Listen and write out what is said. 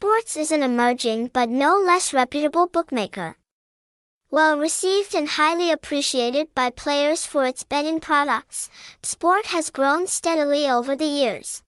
BSPORTS is an emerging but no less reputable bookmaker. Well received and highly appreciated by players for its betting products, Bsport has grown steadily over the years.